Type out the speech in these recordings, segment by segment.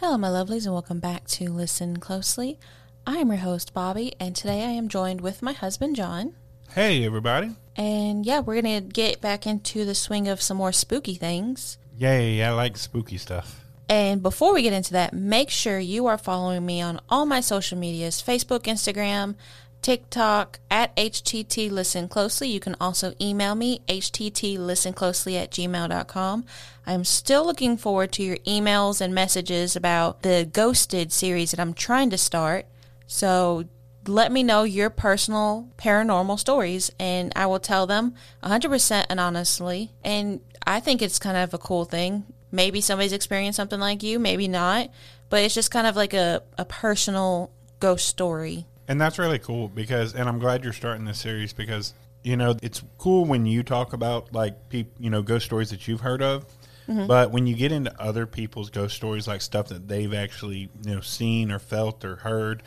Hello, my lovelies, and welcome back to Listen Closely. I am your host, Bobby, and today I am joined with my husband, John. Hey, everybody. And yeah, we're going to get back into the swing of some more spooky things. Yay, I like spooky stuff. And before we get into that, make sure you are following me on all my social medias Facebook, Instagram, TikTok, at HTT Listen Closely. You can also email me, httlistenclosely at gmail.com. I'm still looking forward to your emails and messages about the Ghosted series that I'm trying to start. So let me know your personal paranormal stories and I will tell them 100% anonymously. And I think it's kind of a cool thing. Maybe somebody's experienced something like you, maybe not, but it's just kind of like a, a personal ghost story. And that's really cool because, and I'm glad you're starting this series because, you know, it's cool when you talk about like, peop, you know, ghost stories that you've heard of. Mm-hmm. But when you get into other people's ghost stories, like stuff that they've actually, you know, seen or felt or heard,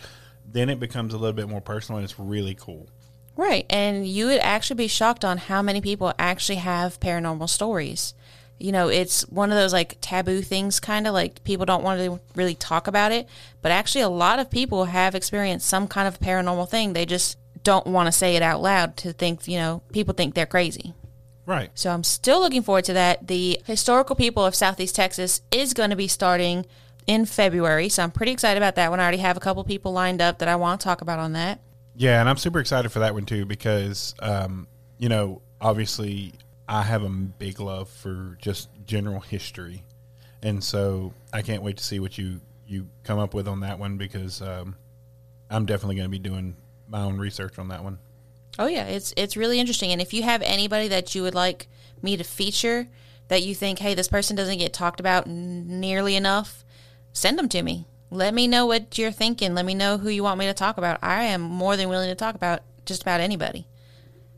then it becomes a little bit more personal and it's really cool. Right. And you would actually be shocked on how many people actually have paranormal stories. You know, it's one of those like taboo things, kind of like people don't want to really talk about it. But actually, a lot of people have experienced some kind of paranormal thing. They just don't want to say it out loud to think, you know, people think they're crazy. Right. So I'm still looking forward to that. The Historical People of Southeast Texas is going to be starting in February. So I'm pretty excited about that one. I already have a couple people lined up that I want to talk about on that. Yeah, and I'm super excited for that one too because, um, you know, obviously I have a big love for just general history, and so I can't wait to see what you you come up with on that one because um, I'm definitely going to be doing my own research on that one. Oh yeah, it's it's really interesting. And if you have anybody that you would like me to feature that you think, hey, this person doesn't get talked about nearly enough, send them to me. Let me know what you're thinking. Let me know who you want me to talk about. I am more than willing to talk about just about anybody.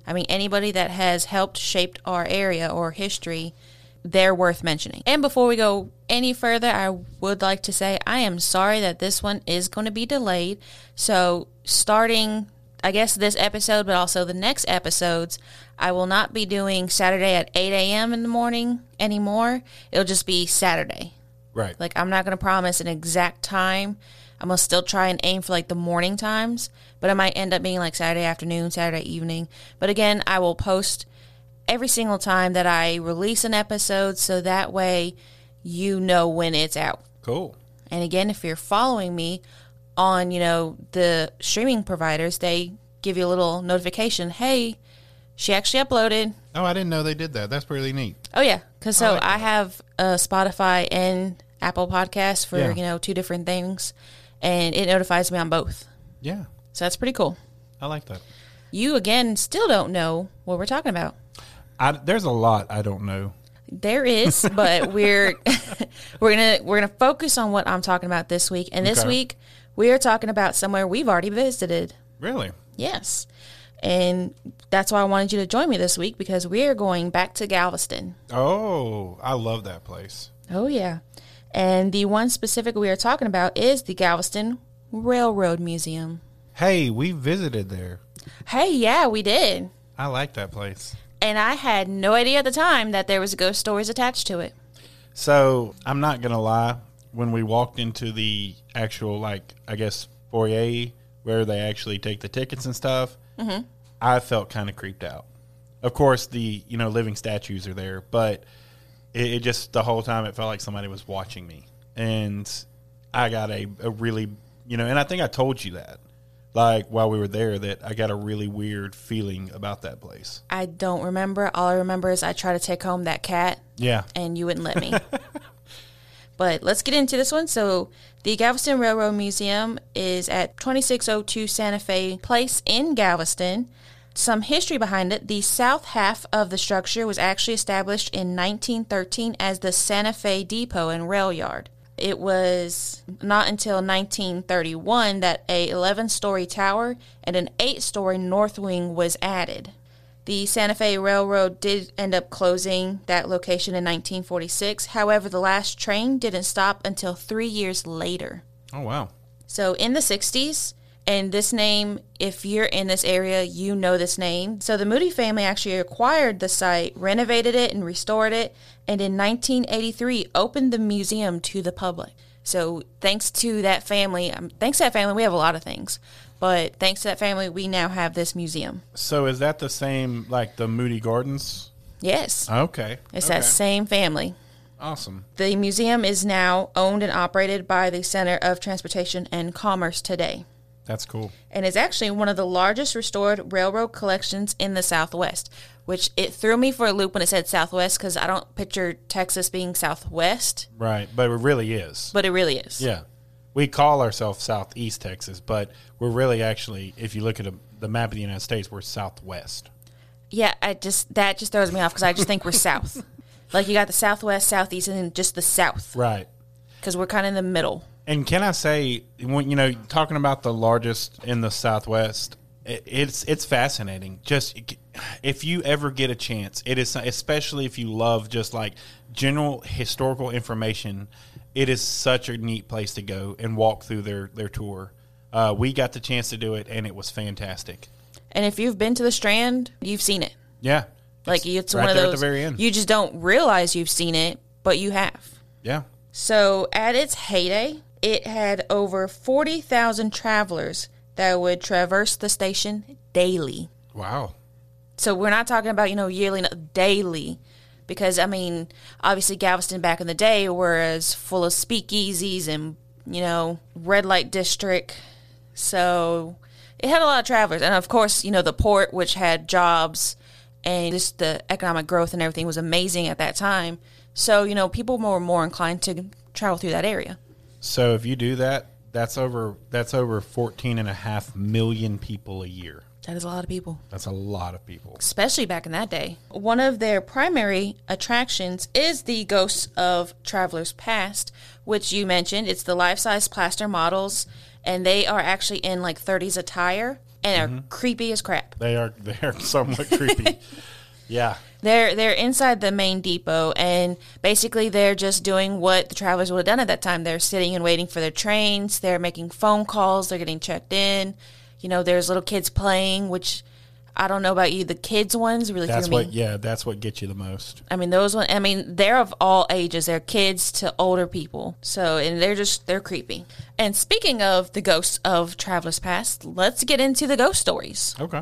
I mean, anybody that has helped shaped our area or history, they're worth mentioning. And before we go any further, I would like to say I am sorry that this one is going to be delayed. So, starting, I guess, this episode, but also the next episodes, I will not be doing Saturday at 8 a.m. in the morning anymore. It'll just be Saturday. Right. Like, I'm not going to promise an exact time. I'm going to still try and aim for like the morning times, but it might end up being like Saturday afternoon, Saturday evening. But again, I will post every single time that I release an episode so that way you know when it's out. Cool. And again, if you're following me on, you know, the streaming providers, they give you a little notification, "Hey, she actually uploaded." Oh, I didn't know they did that. That's really neat. Oh yeah, cuz so I, like I have a Spotify and Apple Podcasts for, yeah. you know, two different things and it notifies me on both. Yeah. So that's pretty cool. I like that. You again still don't know what we're talking about. I, there's a lot I don't know. There is, but we're we're gonna we're gonna focus on what I'm talking about this week. And this okay. week we are talking about somewhere we've already visited. Really? Yes. And that's why I wanted you to join me this week because we are going back to Galveston. Oh, I love that place. Oh yeah. And the one specific we are talking about is the Galveston Railroad Museum. Hey, we visited there. Hey, yeah, we did. I like that place. And I had no idea at the time that there was ghost stories attached to it. So I'm not gonna lie. When we walked into the actual, like, I guess foyer where they actually take the tickets and stuff, mm-hmm. I felt kind of creeped out. Of course, the you know living statues are there, but it, it, just the whole time it felt like somebody was watching me, and I got a, a really you know, and I think I told you that like while we were there that I got a really weird feeling about that place. I don't remember. All I remember is I tried to take home that cat. Yeah. And you wouldn't let me. but let's get into this one. So, the Galveston Railroad Museum is at 2602 Santa Fe Place in Galveston some history behind it. The south half of the structure was actually established in 1913 as the Santa Fe Depot and Rail Yard. It was not until 1931 that a 11-story tower and an 8-story north wing was added. The Santa Fe Railroad did end up closing that location in 1946. However, the last train didn't stop until 3 years later. Oh wow. So in the 60s, and this name, if you're in this area, you know this name. So the Moody family actually acquired the site, renovated it, and restored it, and in 1983 opened the museum to the public. So thanks to that family, um, thanks to that family, we have a lot of things. But thanks to that family, we now have this museum. So is that the same like the Moody Gardens? Yes, Okay. it's okay. that same family. Awesome. The museum is now owned and operated by the Center of Transportation and Commerce today. That's cool. and it's actually one of the largest restored railroad collections in the Southwest. Which it threw me for a loop when it said Southwest because I don't picture Texas being Southwest, Right, but it really is. but it really is. Yeah. We call ourselves Southeast Texas, but we're really actually, if you look at a, the map of the United States, we're Southwest. Yeah, I just that just throws me off because I just think we're South. Like you got the Southwest, Southeast, and then just the South Right. because we're kind of in the middle. And can I say, when you know, talking about the largest in the Southwest, it, it's it's fascinating. Just if you ever get a chance, it is especially if you love just like general historical information. It is such a neat place to go and walk through their their tour. Uh, we got the chance to do it, and it was fantastic. And if you've been to the Strand, you've seen it. Yeah, Like it's right one of those at the very end. you just don't realize you've seen it, but you have. yeah, So at its heyday, it had over 40,000 travelers that would traverse the station daily. wow, So we're not talking about, you know, yearly, daily. Because, I mean, obviously Galveston back in the day was full of speakeasies and, you know, red light district. So it had a lot of travelers. And of course, you know, the port, which had jobs and just the economic growth and everything was amazing at that time. So, you know, people were more inclined to travel through that area. So if you do that, that's over that's over 14 and a half million people a year. That is a lot of people. That's a lot of people. especially back in that day. One of their primary attractions is the Ghosts of Travelers Past, which you mentioned. It's the life size plaster models, and they are actually in like 30s attire and are mm-hmm. creepy as crap. They are they are somewhat creepy. Yeah. They're they're inside the main depot, and basically they're just doing what the travelers would have done at that time. They're sitting and waiting for their trains. They're making phone calls. They're getting checked in. You know, there's little kids playing, which I don't know about you. The kids ones really That's threw me. what yeah, that's what gets you the most. I mean, those one. I mean, they're of all ages. They're kids to older people. So, and they're just they're creepy. And speaking of the ghosts of Travelers Past, let's get into the ghost stories. Okay.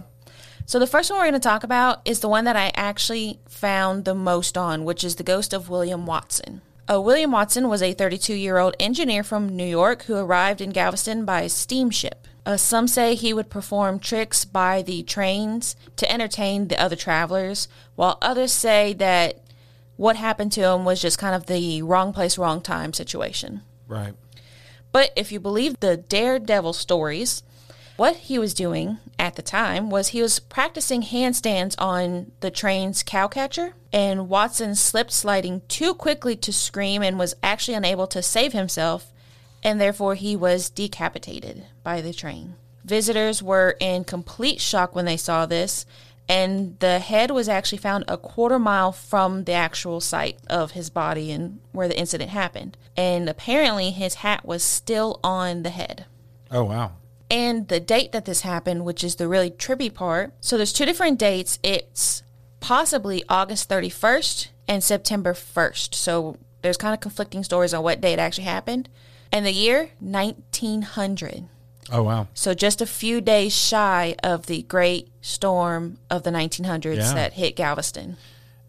So, the first one we're going to talk about is the one that I actually found the most on, which is the ghost of William Watson. Uh, William Watson was a 32 year old engineer from New York who arrived in Galveston by steamship. Uh, some say he would perform tricks by the trains to entertain the other travelers, while others say that what happened to him was just kind of the wrong place, wrong time situation. Right. But if you believe the daredevil stories, what he was doing at the time was he was practicing handstands on the train's cowcatcher, and Watson slipped sliding too quickly to scream and was actually unable to save himself, and therefore he was decapitated by the train. Visitors were in complete shock when they saw this, and the head was actually found a quarter mile from the actual site of his body and where the incident happened. And apparently, his hat was still on the head. Oh wow. And the date that this happened, which is the really trippy part. So there's two different dates. It's possibly August 31st and September 1st. So there's kind of conflicting stories on what date actually happened. And the year 1900. Oh wow. So just a few days shy of the great storm of the 1900s Yeah. that hit Galveston.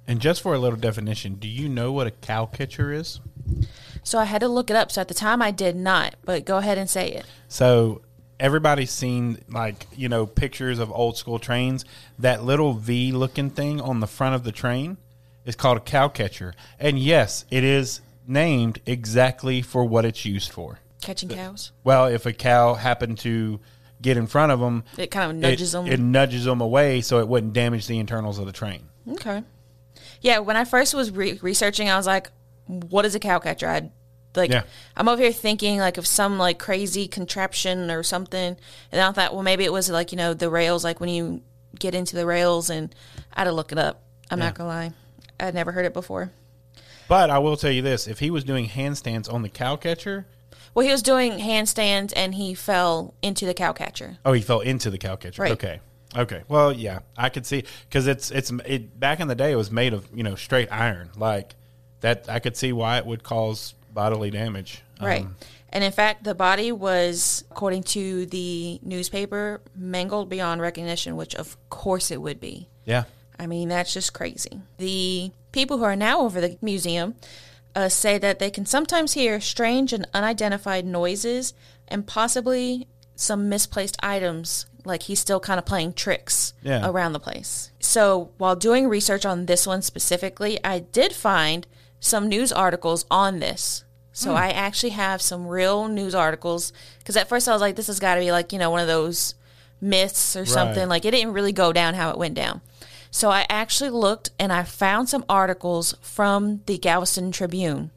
And just for a little definition, do you know what a cow catcher is? So I had to look it up. So at the time I did not, but go ahead and say it. So everybody's seen like, you know, pictures of old school trains. That little V looking thing on the front of the train is called a cow catcher. And yes, it is named exactly for what it's used for. Catching cows. Well, if a cow happened to get in front of them, It kind of nudges it, them. It nudges them away so it wouldn't damage the internals of the train. Okay. Yeah, when I first was re- researching, I was like, "What is a cow catcher?" I like, Yeah. I'm over here thinking like of some like crazy contraption or something, and I thought, well, maybe it was like you know the rails, like when you get into the rails, and I had to look it up. I'm not gonna lie, I'd never heard it before. But I will tell you this: if he was doing handstands on the cow catcher, Well, he was doing handstands and he fell into the cow catcher. oh, he fell into the cow catcher. Right. Okay, okay. Well, yeah, I could see because it's it's it back in the day it was made of you know straight iron like that. I could see why it would cause bodily damage. Right. Um, and in fact, the body was, according to the newspaper, mangled beyond recognition, which of course it would be. yeah. I mean, that's just crazy. The people who are now over the museum uh, say that they can sometimes hear strange and unidentified noises and possibly some misplaced items, like he's still kind of playing tricks Yeah. around the place. So, while doing research on this one specifically, I did find some news articles on this. So, hmm. I actually have some real news articles because at first I was like, this has got to be like, you know, one of those myths or something. Right. Like, it didn't really go down how it went down. So I actually looked and I found some articles from the Galveston Tribune.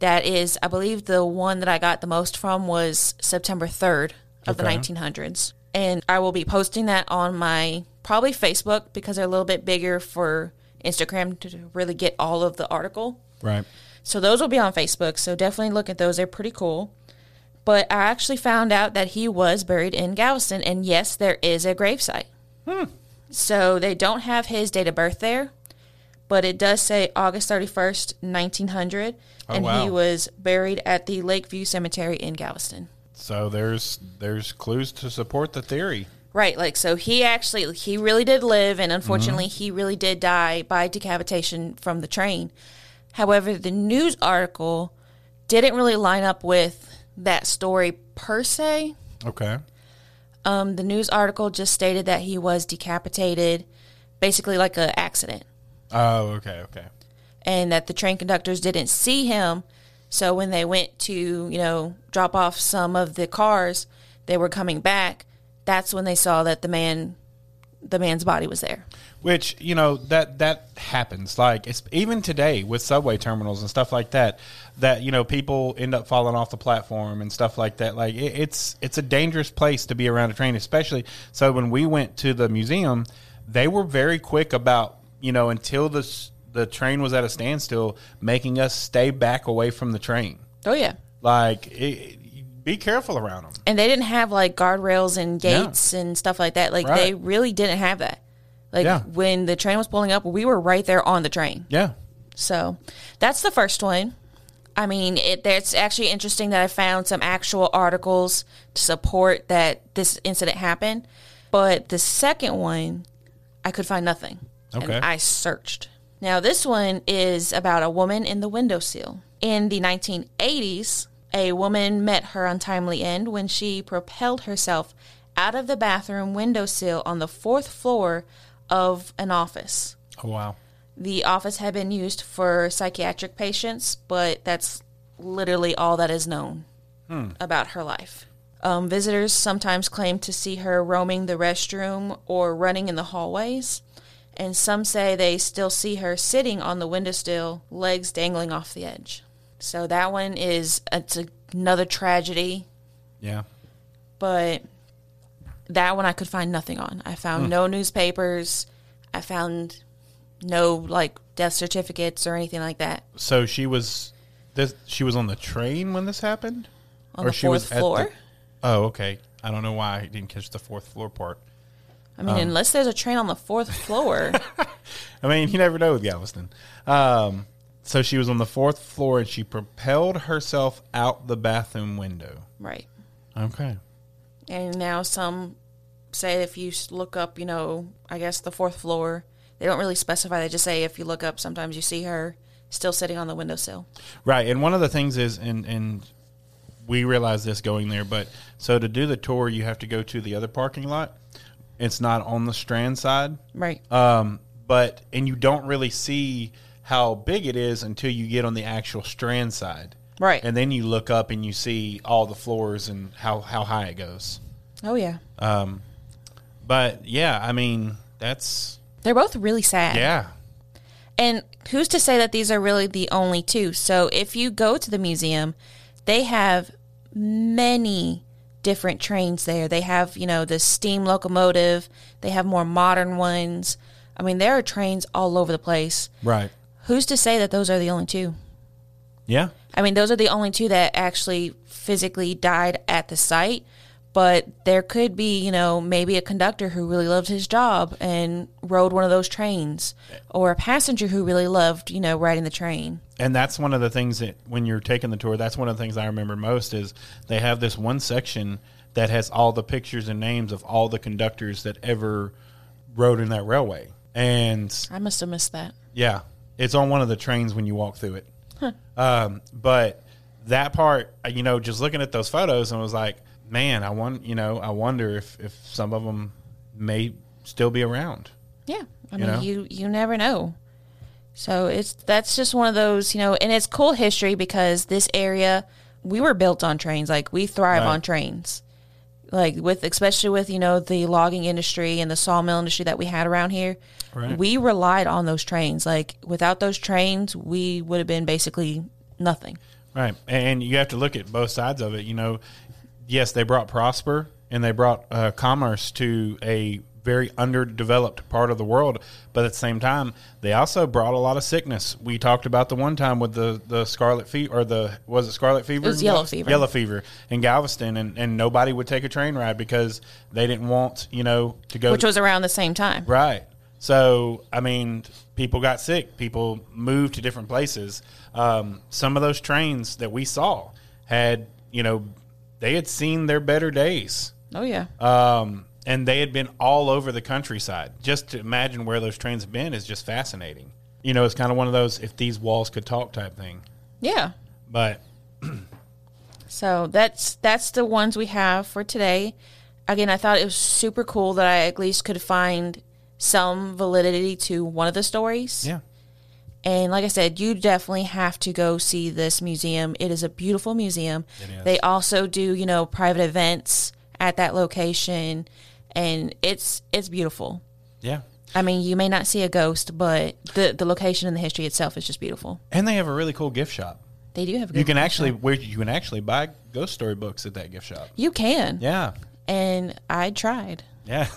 That is, I believe the one that I got the most from was September 3rd of Okay. the 1900s. And I will be posting that on my probably Facebook because they're a little bit bigger for Instagram to really get all of the article. Right. So those will be on Facebook. So definitely look at those. They're pretty cool. But I actually found out that he was buried in Galveston. And yes, there is a gravesite. Hmm. So they don't have his date of birth there, but it does say August 31st, 1900. Oh, and wow. he was buried at the Lakeview Cemetery in Galveston. So there's there's clues to support the theory. Right, like so he actually he really did live and unfortunately Mm-hmm. he really did die by decapitation from the train. However, the news article didn't really line up with that story per se. Okay. Um, the news article just stated that he was decapitated, basically like an accident, Oh, okay, okay. and that the train conductors didn't see him. So when they went to you know drop off some of the cars, they were coming back. That's when they saw that the man, the man's body was there. Which you know that that happens. Like it's even today with subway terminals and stuff like that. That you know people end up falling off the platform and stuff like that. Like it, it's it's a dangerous place to be around a train, especially. So when we went to the museum, they were very quick about you know until the the train was at a standstill, making us stay back away from the train. Oh yeah. Like it, be careful around them. and they didn't have like guardrails and gates and stuff like that. Like they really didn't have that. Like Yeah. when the train was pulling up, we were right there on the train. Yeah. So that's the first one. I mean, it, it's actually interesting that I found some actual articles to support that this incident happened. But the second one, I could find nothing. Okay. And I searched. Now, this one is about a woman in the windowsill. In the 1980s, a woman met her untimely end when she propelled herself out of the bathroom windowsill on the fourth floor of an office. Oh wow. The office had been used for psychiatric patients, but that's literally all that is known about her life. Um, visitors sometimes claim to see her roaming the restroom or running in the hallways, and some say they still see her sitting on the windowsill, legs dangling off the edge. So that one is it's another tragedy, Yeah. but that one I could find nothing on. I found no newspapers. I found no like death certificates or anything like that. So she was this she was on the train when this happened? On the she was fourth at floor? the- oh, okay. I don't know why I didn't catch the fourth floor part. I mean, unless there's a train on the fourth floor. I mean, you never know with Galveston. Um, so she was on the fourth floor and she propelled herself out the bathroom window. right. Okay. And now some say if you look up, you know, I guess the fourth floor, they don't really specify. They just say if you look up, sometimes you see her still sitting on the windowsill. Right. And one of the things is, and, and we realized this going there, but so to do the tour, you have to go to the other parking lot. It's not on the Strand side. Right. Um, but and you don't really see how big it is until you get on the actual strand side, right. and then you look up and you see all the floors and how how high it goes. oh, yeah. Um, but yeah, I mean that's They're both really sad. yeah, And who's to say that these are really the only two? So if you go to the museum, they have many different trains there. They have, you know, the steam locomotive, they have more modern ones. I mean, there are trains all over the place. right, Who's to say that those are the only two? yeah, I mean, those are the only two that actually physically died at the site. but there could be, you know, maybe a conductor who really loved his job and rode one of those trains, or a passenger who really loved, you know, riding the train. and that's one of the things that when you're taking the tour that's one of the things i remember most is they have this one section that has all the pictures and names of all the conductors that ever rode in that railway and I must have missed that. yeah it's on one of the trains when you walk through it um, but that part uh, you know just looking at those photos and was like man i want you know i wonder if if some of them may still be around Yeah, I You mean, know? you you never know. So it's that's just one of those, you know, and it's cool history because this area we were built on trains. Like we thrive Right. on trains. Like with especially with you know the logging industry and the sawmill industry that we had around here, Right. we relied on those trains. Like without those trains, we would have been basically nothing. Right. And you have to look at both sides of it. You know, yes, they brought prosper and they brought uh, commerce to a very underdeveloped part of the world, but at the same time, they also brought a lot of sickness. We talked about the one time with the, the scarlet fever, or the was it scarlet fever? It was yellow fever. Yellow fever in Galveston, and, and nobody would take a train ride because they didn't want you know to go Which was around the same time. Right. So, I mean, people got sick. People moved to different places. Um, some of those trains that we saw had, you know, they had seen their better days. Oh yeah. Um, and they had been all over the countryside. Just to imagine where those trains have been is just fascinating. You know, it's kind of one of those if these walls could talk type thing. Yeah. But So that's that's the ones we have for today. Again, I thought it was super cool that I at least could find some validity to one of the stories. yeah, And like I said, you definitely have to go see this museum. It is a beautiful museum. They also do, you know, private events at that location and it's it's beautiful. yeah. I mean, you may not see a ghost, but the the location and the history itself is just beautiful. And they have a really cool gift shop. They do have a You can actually where you can actually buy ghost story books at that gift shop. You can. Yeah, And I tried. yeah.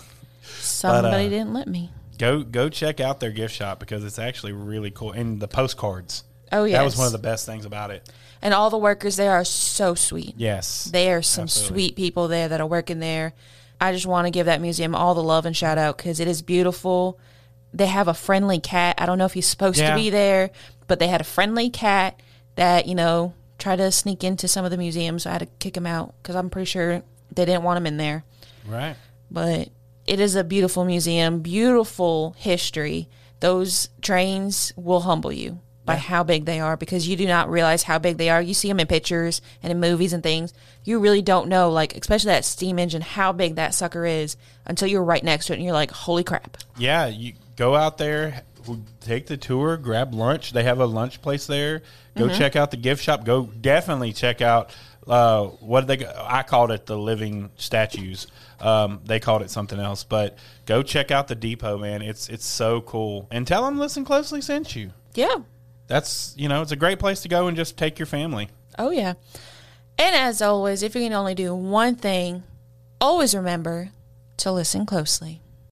Somebody uh, didn't let me. go go check out their gift shop because it's actually really cool and the postcards Oh yeah. that was one of the best things about it And all the workers there are so sweet. yes They are some Absolutely. sweet people there that are working there. I just want to give that museum all the love and shout out because it is beautiful. They have a friendly cat. I don't know if he's supposed Yeah. to be there, but they had a friendly cat that, you know, tried to sneak into some of the museums. So I had to kick him out because I'm pretty sure they didn't want him in there. right But it is a beautiful museum, beautiful history. Those trains will humble you by how big they are because you do not realize how big they are. You see them in pictures and in movies and things. You really don't know, like, especially that steam engine, how big that sucker is until you're right next to it and you're like, holy crap. yeah you go out there take the tour grab lunch they have a lunch place there go Mm-hmm. check out the gift shop go definitely check out uh, what did they i called it the living statues um, they called it something else but go check out the depot man it's it's so cool and tell them listen closely sent you Yeah. That's you know it's a great place to go and just take your family Oh, yeah. And as always, if you can only do one thing, always remember to listen closely.